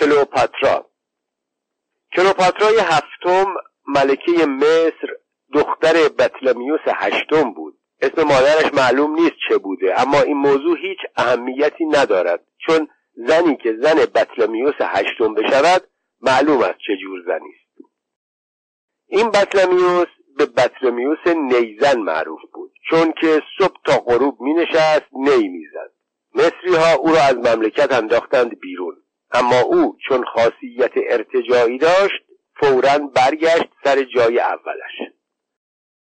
کلوپاترا. کلوپاترای هفتم ملکه مصر دختر بطلمیوس هشتم بود. اسم مادرش معلوم نیست چه بوده اما این موضوع هیچ اهمیتی ندارد. چون زنی که زن بطلمیوس هشتم بشود معلوم است چه جور زنی است. این بطلمیوس به بطلمیوس نیزن معروف بود. چون که صبح تا غروب می نشست نی می‌زد. مصری ها او را از مملکت انداختند بیرون. اما او چون خاصیت ارتجایی داشت فورا برگشت سر جای اولش.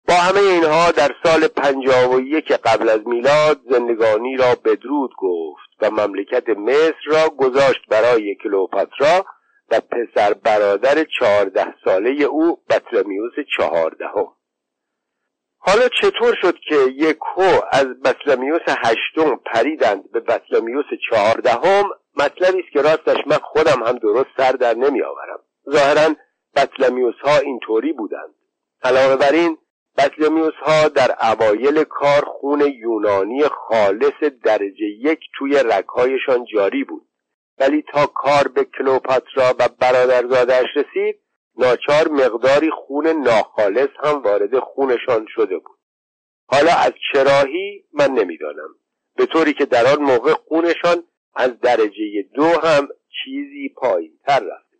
با همه اینها در سال پنجاه و یک قبل از میلاد زندگانی را بدرود گفت و مملکت مصر را گذاشت برای کلوپاترا و پسر برادر چهارده ساله او بطلمیوس چهاردهم. حالا چطور شد که یک هو از بطلمیوس هشتم پریدند به بطلمیوس چهاردهم مطلبی است که راستش من خودم هم درست سر در نمی آورم ظاهرا بطلمیوس ها اینطوری بودند. علاوه بر این بطلمیوس ها در اوایل کار خون یونانی خالص درجه یک توی رگهایشان جاری بود. ولی تا کار به کلوپاترا و برادرزادش رسید ناچار مقداری خون ناخالص هم وارد خونشان شده بود. حالا از چراهی من نمی‌دانم. به طوری که در آن موقع خونشان از درجه دو هم چیزی پایین تر رفته.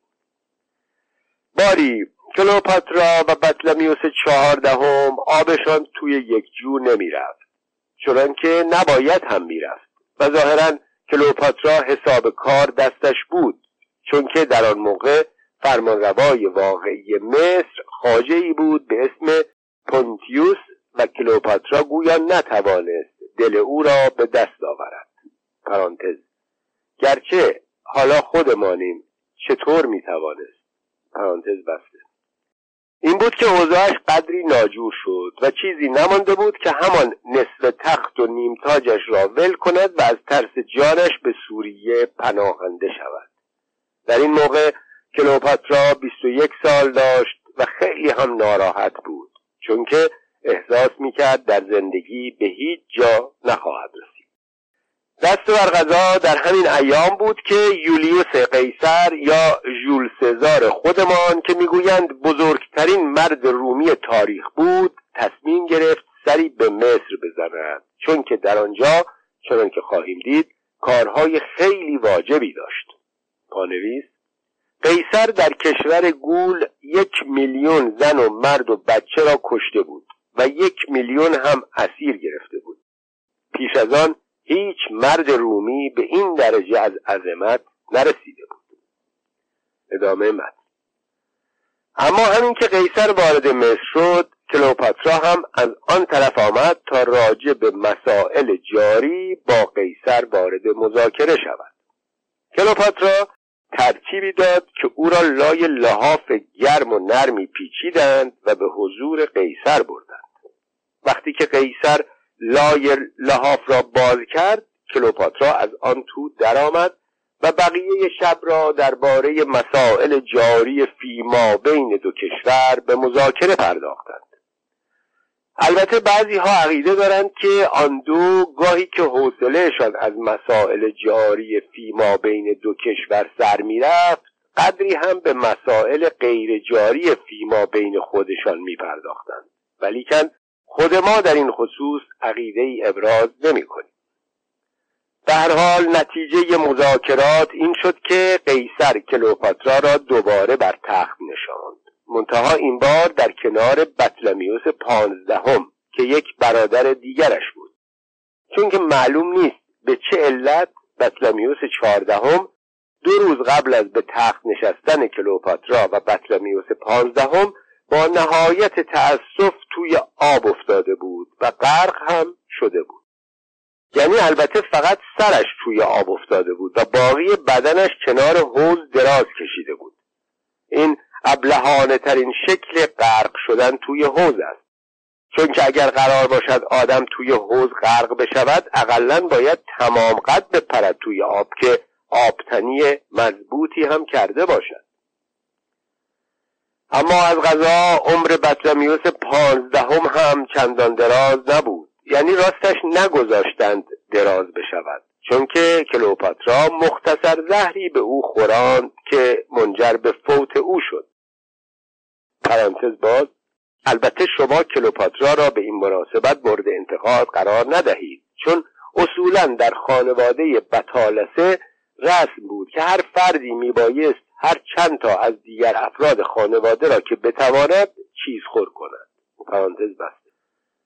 باری کلوپاترا و بطلمیوس چهاردهم آبشان توی یک جو نمی‌رفت چنان که نباید هم می‌رفت. و ظاهرا کلوپاترا حساب کار دستش بود چون که در آن موقع فرمانروای واقعی مصر خاجه ای بود به اسم پونتیوس و کلوپاترا گویا نتوانست دل او را به دست آورد. پرانتز گرچه حالا خودمانیم چطور می‌توانست؟ پرانتز بسته. این بود که اوضاعش قدری ناجور شد و چیزی نمانده بود که همان نصف تخت و نیمتاجش را ول کند و از ترس جانش به سوریه پناهنده شود. در این موقع کلوپاترا 21 سال داشت و خیلی هم ناراحت بود چون که احساس می‌کرد در زندگی به هیچ جا نخواهد رسید. دست بر غذا در همین ایام بود که یولیوس قیصر یا ژول سزار خودمان که می‌گویند بزرگترین مرد رومی تاریخ بود تصمیم گرفت سری به مصر بزند چون که در آنجا چنان که خواهیم دید کارهای خیلی واجبی داشت. پانویس قیصر در کشور گول یک میلیون زن و مرد و بچه را کشته بود و یک میلیون هم اسیر گرفته بود. پیش از آن هیچ مرد رومی به این درجه از عظمت نرسیده بود. ادامه مد اما همین که قیصر وارد مصر شد کلوپاترا هم از آن طرف آمد تا راجع به مسائل جاری با قیصر وارد مذاکره شود. کلوپاترا ترکیبی داد که او را لای لحاف گرم و نرمی پیچیدند و به حضور قیصر بردند. وقتی که قیصر لای لحاف را باز کرد کلوپاترا از آن تو درآمد و بقیه شب را درباره مسائل جاری فیما بین دو کشور به مذاکره پرداختند. البته بعضی ها عقیده دارند که آن دو گاهی که حوصلهشان از مسائل جاری فیما بین دو کشور سر می‌رفت قدری هم به مسائل غیر جاری فیما بین خودشان می پرداختند ولیکن خود ما در این خصوص عقیده ای ابراز نمی کنیم در حال نتیجه مذاکرات این شد که قیصر کلوپاترا را دوباره بر تخت نشاند. منتها این بار در کنار بطلمیوس پانزدهم که یک برادر دیگرش بود. چون که معلوم نیست به چه علت بطلمیوس چهاردهم دو روز قبل از به تخت نشستن کلوپاترا و بطلمیوس پانزدهم با نهایت تأسف توی آب افتاده بود و غرق هم شده بود. یعنی البته فقط سرش توی آب افتاده بود و باقی بدنش کنار حوز دراز کشیده بود. این ابلهانه ترین شکل غرق شدن توی حوز است. چون که اگر قرار باشد آدم توی حوز غرق بشود اقلا باید تمام قد بپرد توی آب که آبتنی مضبوطی هم کرده باشد. اما از غذا عمر بطلمیوس پانزدهم هم چندان دراز نبود. یعنی راستش نگذاشتند دراز بشود. چون که کلوپاترا مختصر زهری به او خوراند که منجر به فوت او شد. پرانتز باز البته شما کلوپاترا را به این مناسبت مورد انتقاد قرار ندهید. چون اصولا در خانواده بطالسه رسم بود که هر فردی میبایست هر چند تا از دیگر افراد خانواده را که بتواند چیز خور کند. پرانتز بسته.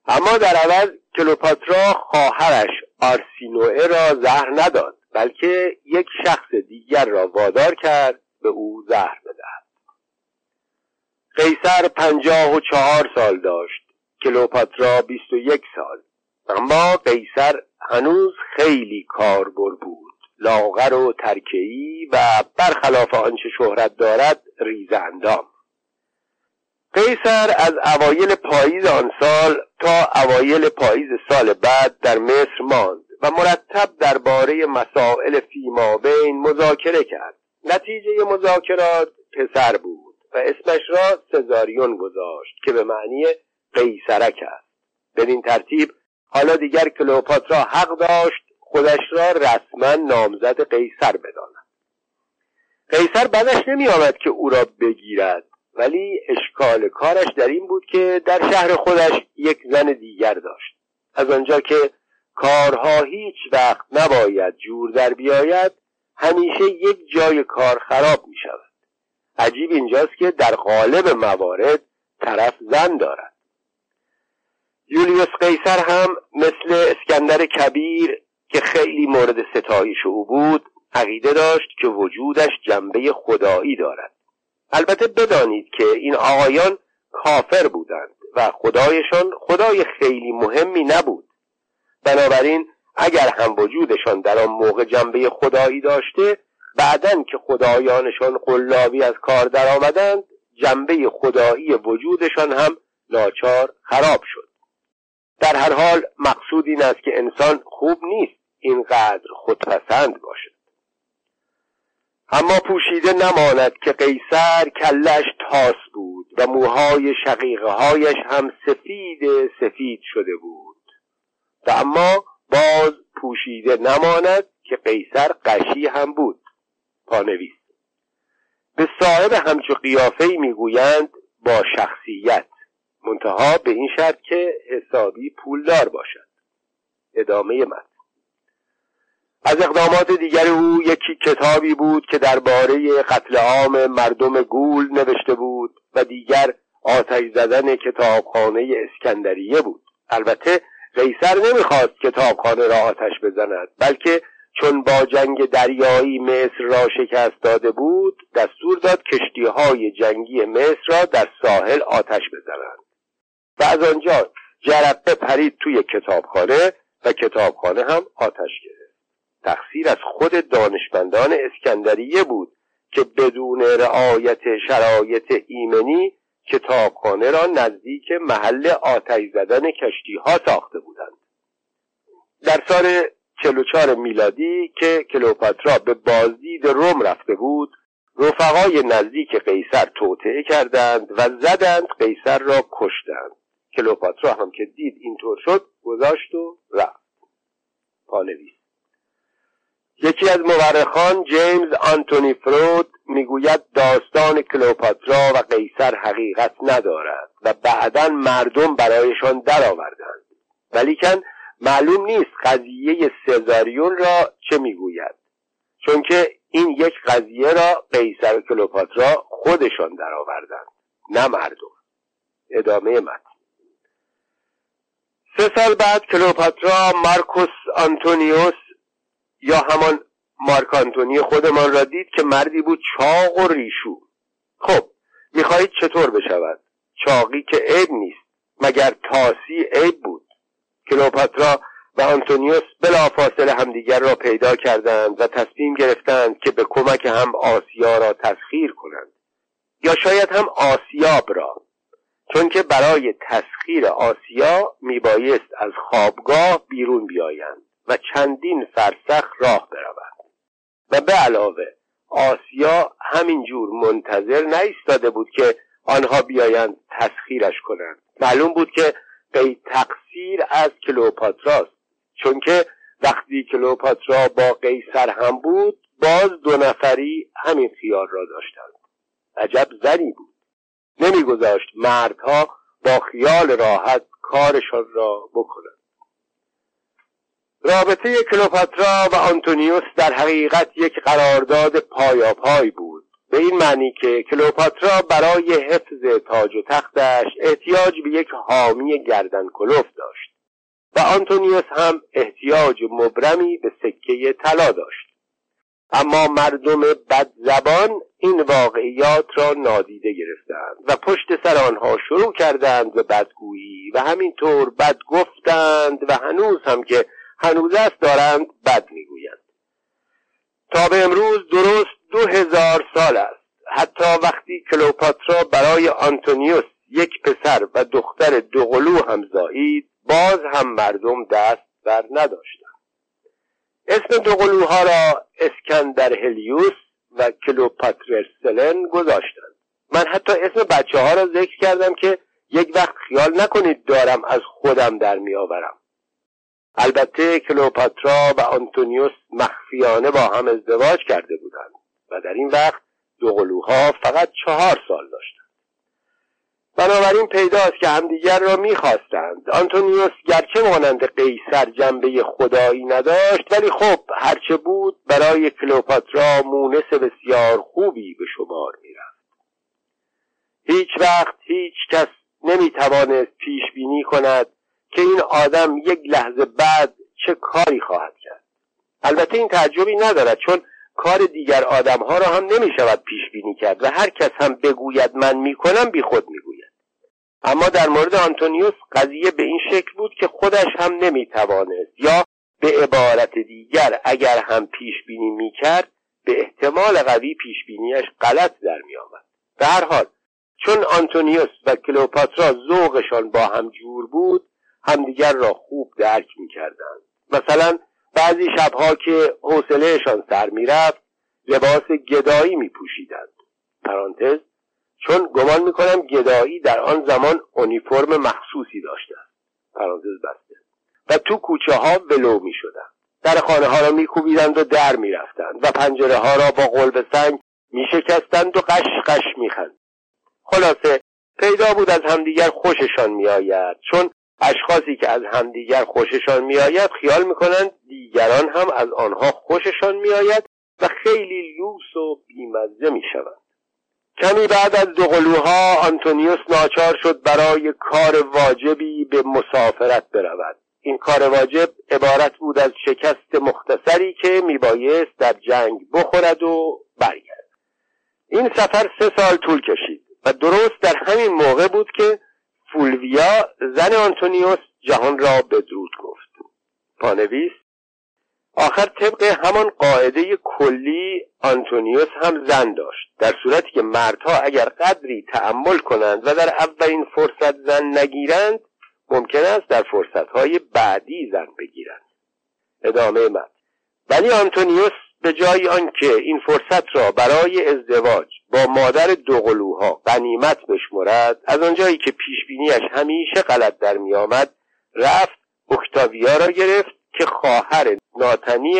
اما در عوض کلوپاترا خواهرش آرسینوئه را زهر نداد بلکه یک شخص دیگر را وادار کرد به او زهر بدهد. قیصر پنجاه و چهار سال داشت کلوپاترا بیست و یک سال. اما قیصر هنوز خیلی کاربر بود. لاغر و ترکهی و برخلاف آنچه شهرت دارد ریز اندام. قیصر از اوایل پاییز آن سال تا اوایل پاییز سال بعد در مصر ماند و مرتب درباره مسائل فیمابین مذاکره کرد. نتیجه مذاکرات پسر بود و اسمش را سزاریون گذاشت که به معنی قیصرک است. بدین ترتیب حالا دیگر کلوپاترا حق داشت خودش را رسما نامزد قیصر بداند. قیصر بعدش نمی آمد که او را بگیرد ولی اشکال کارش در این بود که در شهر خودش یک زن دیگر داشت. از آنجا که کارها هیچ وقت نباید جور در بیاید همیشه یک جای کار خراب می شود عجیب اینجاست که در غالب موارد طرف زن دارد. یولیوس قیصر هم مثل اسکندر کبیر که خیلی مورد ستایش او بود عقیده داشت که وجودش جنبه خدایی دارد. البته بدانید که این آقایان کافر بودند و خدایشان خدای خیلی مهمی نبود. بنابراین اگر هم وجودشان در آن موقع جنبه خدایی داشته بعدا که خدایانشان قلابی از کار درآمدند جنبه خدایی وجودشان هم ناچار خراب شد. در هر حال مقصود این است که انسان خوب نیست. اینقدر خودپسند باشد. اما پوشیده نماند که قیصر کلش تاس بود و موهای شقیقه هایش هم سفید سفید شده بود. و اما باز پوشیده نماند که قیصر قشی هم بود. پانویس. به صاحب همچو قیافه می‌گویند با شخصیت منتها به این شرط که حسابی پولدار باشد. ادامه من از اقدامات دیگر او یکی کتابی بود که درباره قتل عام مردم گول نوشته بود و دیگر آتش زدن کتابخانه اسکندریه بود. البته قیصر نمی‌خواست کتابخانه را آتش بزند بلکه چون با جنگ دریایی مصر را شکست داده بود دستور داد کشتی های جنگی مصر را در ساحل آتش بزنند. و از آنجا جرقه پرید توی کتابخانه و کتابخانه هم آتش گرفت. تقصیر از خود دانشمندان اسکندریه بود که بدون رعایت شرایط ایمنی کتابخانه را نزدیک محل آتش زدن کشتی ها ساخته بودند. در سال 44 میلادی که کلوپاترا به بازدید روم رفته بود رفقای نزدیک قیصر توطعه کردند و زدند قیصر را کشتند. کلوپاترا هم که دید اینطور شد گذاشت و رفت. پانویس یکی از مورخان جیمز آنتونی فرود می‌گوید داستان کلوپاترا و قیصر حقیقت ندارد و بعدا مردم برایشان درآوردند. ولیکن معلوم نیست قضیه سزاریون را چه می‌گوید چون که این یک قضیه را قیصر و کلوپاترا خودشان درآوردند نه مردم. ادامه متن. سه سال بعد کلوپاترا مارکوس آنتونیوس یا همان مارک آنتونی خودمان را دید که مردی بود چاق و ریشو. خب می‌خواهید چطور بشود؟ چاقی که عیب نیست مگر تاسی عیب بود؟ کلوپاترا و آنتونیوس بلافاصله همدیگر را پیدا کردند و تصمیم گرفتند که به کمک هم آسیا را تسخیر کنند. یا شاید هم آسیاب را. چون که برای تسخیر آسیا میبایست از خوابگاه بیرون بیایند. و چندین فرسخ راه بروند و به علاوه آسیا همینجور منتظر نایستاده بود که آنها بیایند تسخیرش کنند. معلوم بود که قید تقصیر از کلوپاتراست چون که وقتی کلوپاترا با قیصر هم بود باز دو نفری همین خیال را داشتند. عجب زنی بود. نمیگذاشت مردها با خیال راحت کارشان را بکنند. رابطه کلوپاترا و آنتونیوس در حقیقت یک قرارداد پایاپای بود. به این معنی که کلوپاترا برای حفظ تاج و تختش احتیاج به یک حامی گردن کلوف داشت و آنتونیوس هم احتیاج مبرمی به سکه طلا داشت. اما مردم بد زبان این واقعیات را نادیده گرفتند و پشت سر آنها شروع کردند به بدگویی و همینطور بد گفتند و هنوز هم که هنوز است دارند بد می‌گویند. تا به امروز درست دو هزار سال است. حتی وقتی کلوپاترا برای آنتونیوس یک پسر و دختر دوقلو هم زایید باز هم مردم دست بر نداشتند. اسم دوقلوها را اسکندر هلیوس و کلوپاترسلن گذاشتند. من حتی اسم بچه ها را ذکر کردم که یک وقت خیال نکنید دارم از خودم در میآورم. البته کلوپاترا و آنتونیوس مخفیانه با هم ازدواج کرده بودند و در این وقت دوقلوها فقط چهار سال داشتند. بنابراین پیداست که همدیگر را می‌خواستند. آنتونیوس گرچه مانند قیصر جنبه خدایی نداشت ولی خب هرچه بود برای کلوپاترا مونس بسیار خوبی به شمار می‌رفت. هیچ وقت هیچ کس نمی‌توانست پیش بینی کند که این آدم یک لحظه بعد چه کاری خواهد کرد. البته این تعجبی ندارد چون کار دیگر آدمها را هم نمی شود پیش بینی کرد و هر کس هم بگوید من می‌کنم بی خود می‌گوید. اما در مورد آنتونیوس قضیه به این شکل بود که خودش هم نمی‌توانست یا به عبارت دیگر اگر هم پیش بینی می‌کرد به احتمال قوی پیش بینیش غلط در میآمد. به هر حال چون آنتونیوس و کلوپاترا ذوقشان با هم جور بود همدیگر را خوب درک می‌کردند. مثلا بعضی شبها که حوصلهشان سر می‌رفت لباس گدایی میپوشیدند. پرانتز چون گمان می‌کنم گدایی در آن زمان اونیفرم مخصوصی داشته پرانتز بسته. و تو کوچه ها ولو می شدن. در خانه ها را میکوبیدند و در می‌رفتند و پنجره ها را با قلب سنگ میشکستند و قش قش میخند خلاصه پیدا بود از همدیگر خوششان میآید. چون اشخاصی که از همدیگر خوششان میآید خیال می‌کنند دیگران هم از آنها خوششان میآید و خیلی لوس و بیمزه می‌شوند. کمی بعد از دوقلوها آنتونیوس ناچار شد برای کار واجبی به مسافرت برود. این کار واجب عبارت بود از شکست مختصری که میبایست در جنگ بخورد و برگرد. این سفر سه سال طول کشید و درست در همین موقع بود که فولویا زن آنتونیوس جهان را بدرود گفت. پانویس آخر طبق همان قاعده کلی آنتونیوس هم زن داشت. در صورتی که مردها اگر قدری تحمل کنند و در اولین فرصت زن نگیرند ممکن است در فرصتهای بعدی زن بگیرند. ادامه من ولی آنتونیوس به جای آنکه این فرصت را برای ازدواج با مادر دوقلوها غنیمت بشمرد از آنجایی که پیشبینیش همیشه غلط در میآمد رفت اکتاویا را گرفت که خواهر ناتنی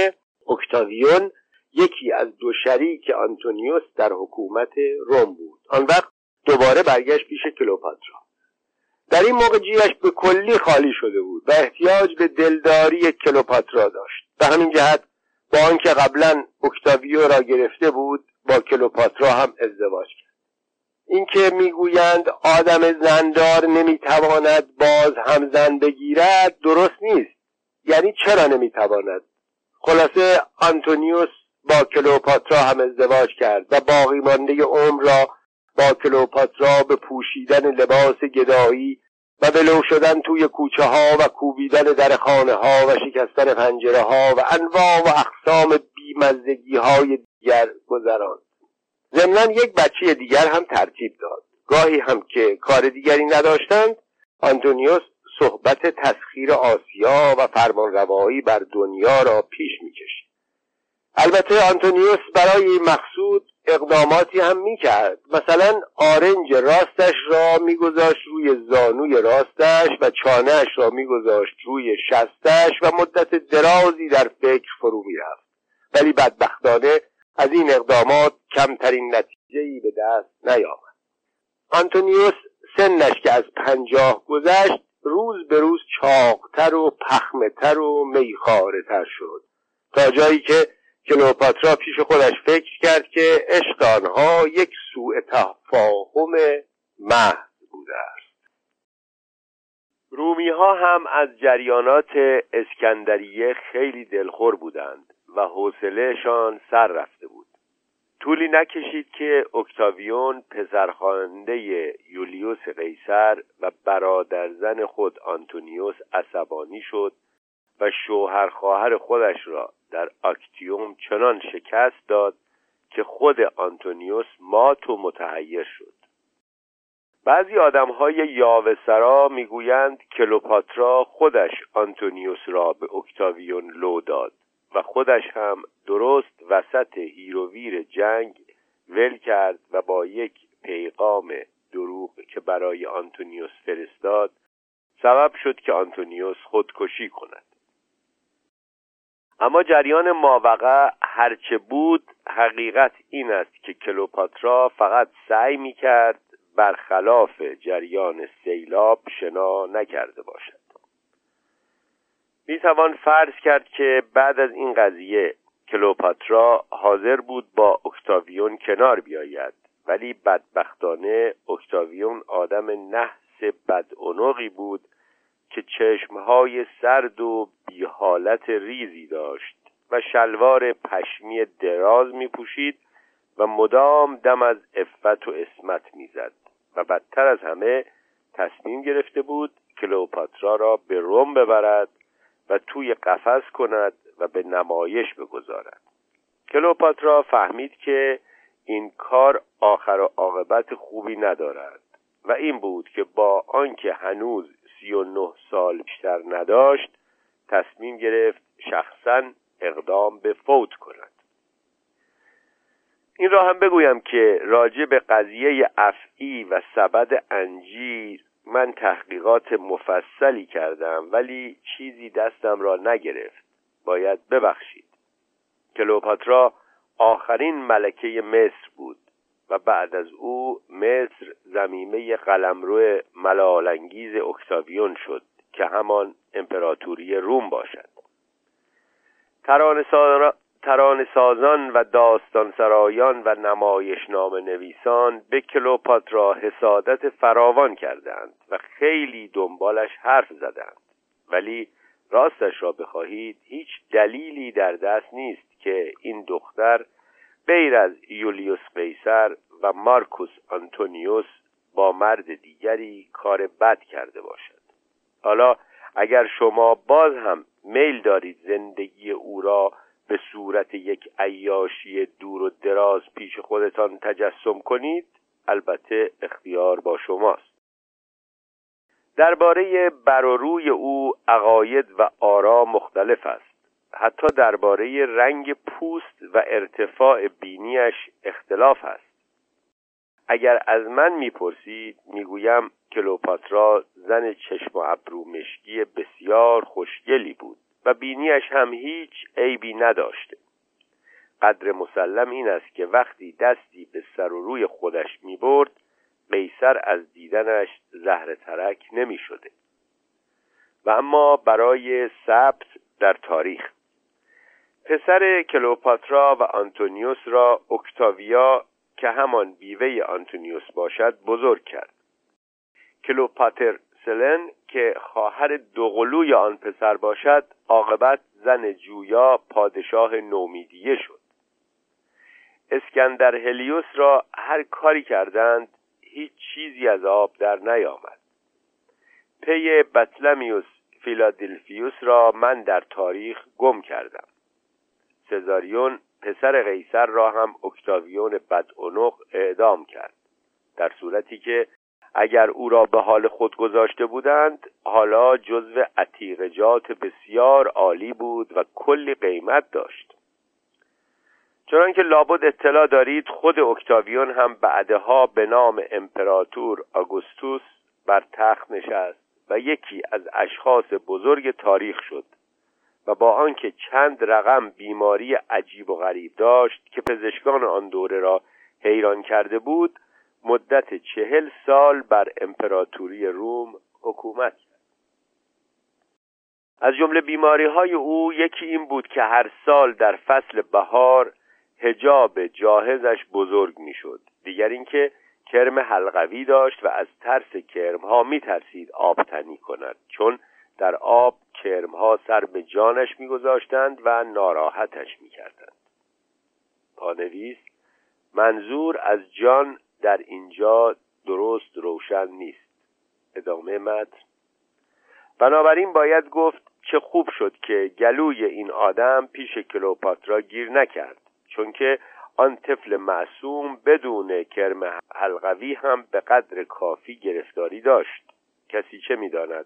اکتاویون یکی از دو شریک آنتونیوس در حکومت روم بود. آن وقت دوباره برگشت پیش کلوپاترا. در این موقع جیبش به کلی خالی شده بود و احتیاج به دلداری کلوپاترا داشت. به همین جهت با آنکه قبلا اکتاویو را گرفته بود با کلوپاترا هم ازدواج کرد. اینکه می‌گویند آدم زندار نمی‌تواند باز هم زن بگیرد درست نیست. یعنی چرا نمی‌تواند؟ خلاصه آنتونیوس با کلوپاترا هم ازدواج کرد و باقی مانده عمر را با کلوپاترا به پوشیدن لباس گدایی و ولو شدن توی کوچه ها و کوبیدن در خانه ها و شکستن پنجره ها و انواع و اقسام بیمزدگی های دیگر گذراند. ضمنا یک بچه دیگر هم ترتیب داد. گاهی هم که کار دیگری نداشتند آنتونیوس صحبت تسخیر آسیا و فرمانروایی بر دنیا را پیش می‌کشید. البته آنتونیوس برای مقصود اقداماتی هم می‌کرد. مثلا آرنج راستش را میگذاشت روی زانوی راستش و چانهش را میگذاشت روی شستش و مدت درازی در فکر فرو می‌رفت. ولی بدبختانه از این اقدامات کمترین نتیجهای به دست نیامد. آنتونیوس سنش که از پنجاه گذشت روز به روز چاقتر و پخمتر و میخارتر شد. تا جایی که کلوپاترا پیش خودش فکر کرد که عشق آنها یک سوء تفاهم محض بوده است. رومی ها هم از جریانات اسکندریه خیلی دلخور بودند و حوصلهشان سر رفته بود. طولی نکشید که اکتاویون پسرخوانده یولیوس قیصر و برادرزن خود آنتونیوس عصبانی شد و شوهر خواهر خودش را در اکتیوم چنان شکست داد که خود آنتونیوس مات و متحیر شد. بعضی آدم های یاوه‌سرا می‌گویند کلئوپاترا خودش آنتونیوس را به اکتاویون لو داد و خودش هم درست وسط هیر و ویر جنگ ول کرد و با یک پیغام دروغ که برای آنتونیوس فرستاد سبب شد که آنتونیوس خودکشی کند. اما جریان ماوقع هرچه بود حقیقت این است که کلوپاترا فقط سعی می کرد برخلاف جریان سیلاب شنا نکرده باشد. می توان فرض کرد که بعد از این قضیه کلوپاترا حاضر بود با اکتاویون کنار بیاید ولی بدبختانه اکتاویون آدم نحس بدعنقی بود که چشمهای سرد و بیحالت ریزی داشت و شلوار پشمی دراز می پوشید و مدام دم از افت و اسمت می‌زد و بدتر از همه تصمیم گرفته بود کلوپاترا را به روم ببرد و توی قفس کند و به نمایش بگذارد. کلوپاترا فهمید که این کار آخر و عاقبت خوبی ندارد و این بود که با آنکه هنوز سی و نه سال بیشتر نداشت تصمیم گرفت شخصا اقدام به فوت کند. این را هم بگویم که راجع به قضیه افعی و سبد انجیر من تحقیقات مفصلی کردم ولی چیزی دستم را نگرفت. باید ببخشید. کلوپاترا آخرین ملکه مصر بود. و بعد از او مصر زمیمه قلمرو ملالانگیز اکتاویون شد که همان امپراتوری روم باشد. تران سازان و داستان سرایان و نمایشنامه نویسان به کلوپاترا حسادت فراوان کردند و خیلی دنبالش حرف زدند. ولی راستش را بخواهید هیچ دلیلی در دست نیست که این دختر غیر از یولیوس قیصر و مارکوس آنتونیوس با مرد دیگری کار بد کرده باشد. حالا اگر شما باز هم میل دارید زندگی او را به صورت یک عیاشی دور و دراز پیش خودتان تجسم کنید البته اختیار با شماست. درباره بر و روی او عقاید و آرا مختلف است. حتی درباره رنگ پوست و ارتفاع بینیش اختلاف است. اگر از من می‌پرسید می‌گویم کلوپاترا زن چشم و ابرو مشکی بسیار خوشگلی بود و بینیش هم هیچ عیبی نداشته. قدر مسلم این است که وقتی دستی به سر و روی خودش می برد قیصر از دیدنش زهر ترک نمی شده و اما برای ثبت در تاریخ پسر کلوپاترا و آنتونیوس را اکتاویا که همان بیوه آنتونیوس باشد بزرگ کرد. کلوپاتر سلن که خواهر دوقلوی آن پسر باشد عاقبت زن جویا پادشاه نومیدیه شد. اسکندر هلیوس را هر کاری کردند هیچ چیزی از آب در نیامد. پی بطلمیوس فیلادلفیوس را من در تاریخ گم کردم. سزاریون پسر قیصر را هم اکتاویون بدعنق اعدام کرد. در صورتی که اگر او را به حال خود گذاشته بودند حالا جزو عتیقه‌جات بسیار عالی بود و کلی قیمت داشت. چنانکه لابد اطلاع دارید خود اکتاویون هم بعدها به نام امپراتور آگوستوس بر تخت نشست و یکی از اشخاص بزرگ تاریخ شد. و با آنکه چند رقم بیماری عجیب و غریب داشت که پزشکان آن دوره را حیران کرده بود مدت چهل سال بر امپراتوری روم حکومت کرد. از جمله بیماری های او یکی این بود که هر سال در فصل بهار هجاب جاهزش بزرگ می‌شد. دیگر اینکه کرم حلقوی داشت و از ترس کرمها میترسید آب تنی کند. چون در آب کرمها سر به جانش میگذاشتند و ناراحتش می‌کردند. پانویس منظور از جان در اینجا درست روشن نیست. ادامه متن. بنابراین باید گفت چه خوب شد که گلوی این آدم پیش کلوپاترا گیر نکرد چون که آن طفل معصوم بدون کرم حلقوی هم به قدر کافی گرفتاری داشت. کسی چه می‌داند؟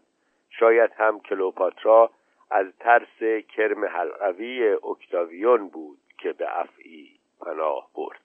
شاید هم کلوپاترا از ترس کرم حلقوی اکتاویون بود که به افعی پناه برد.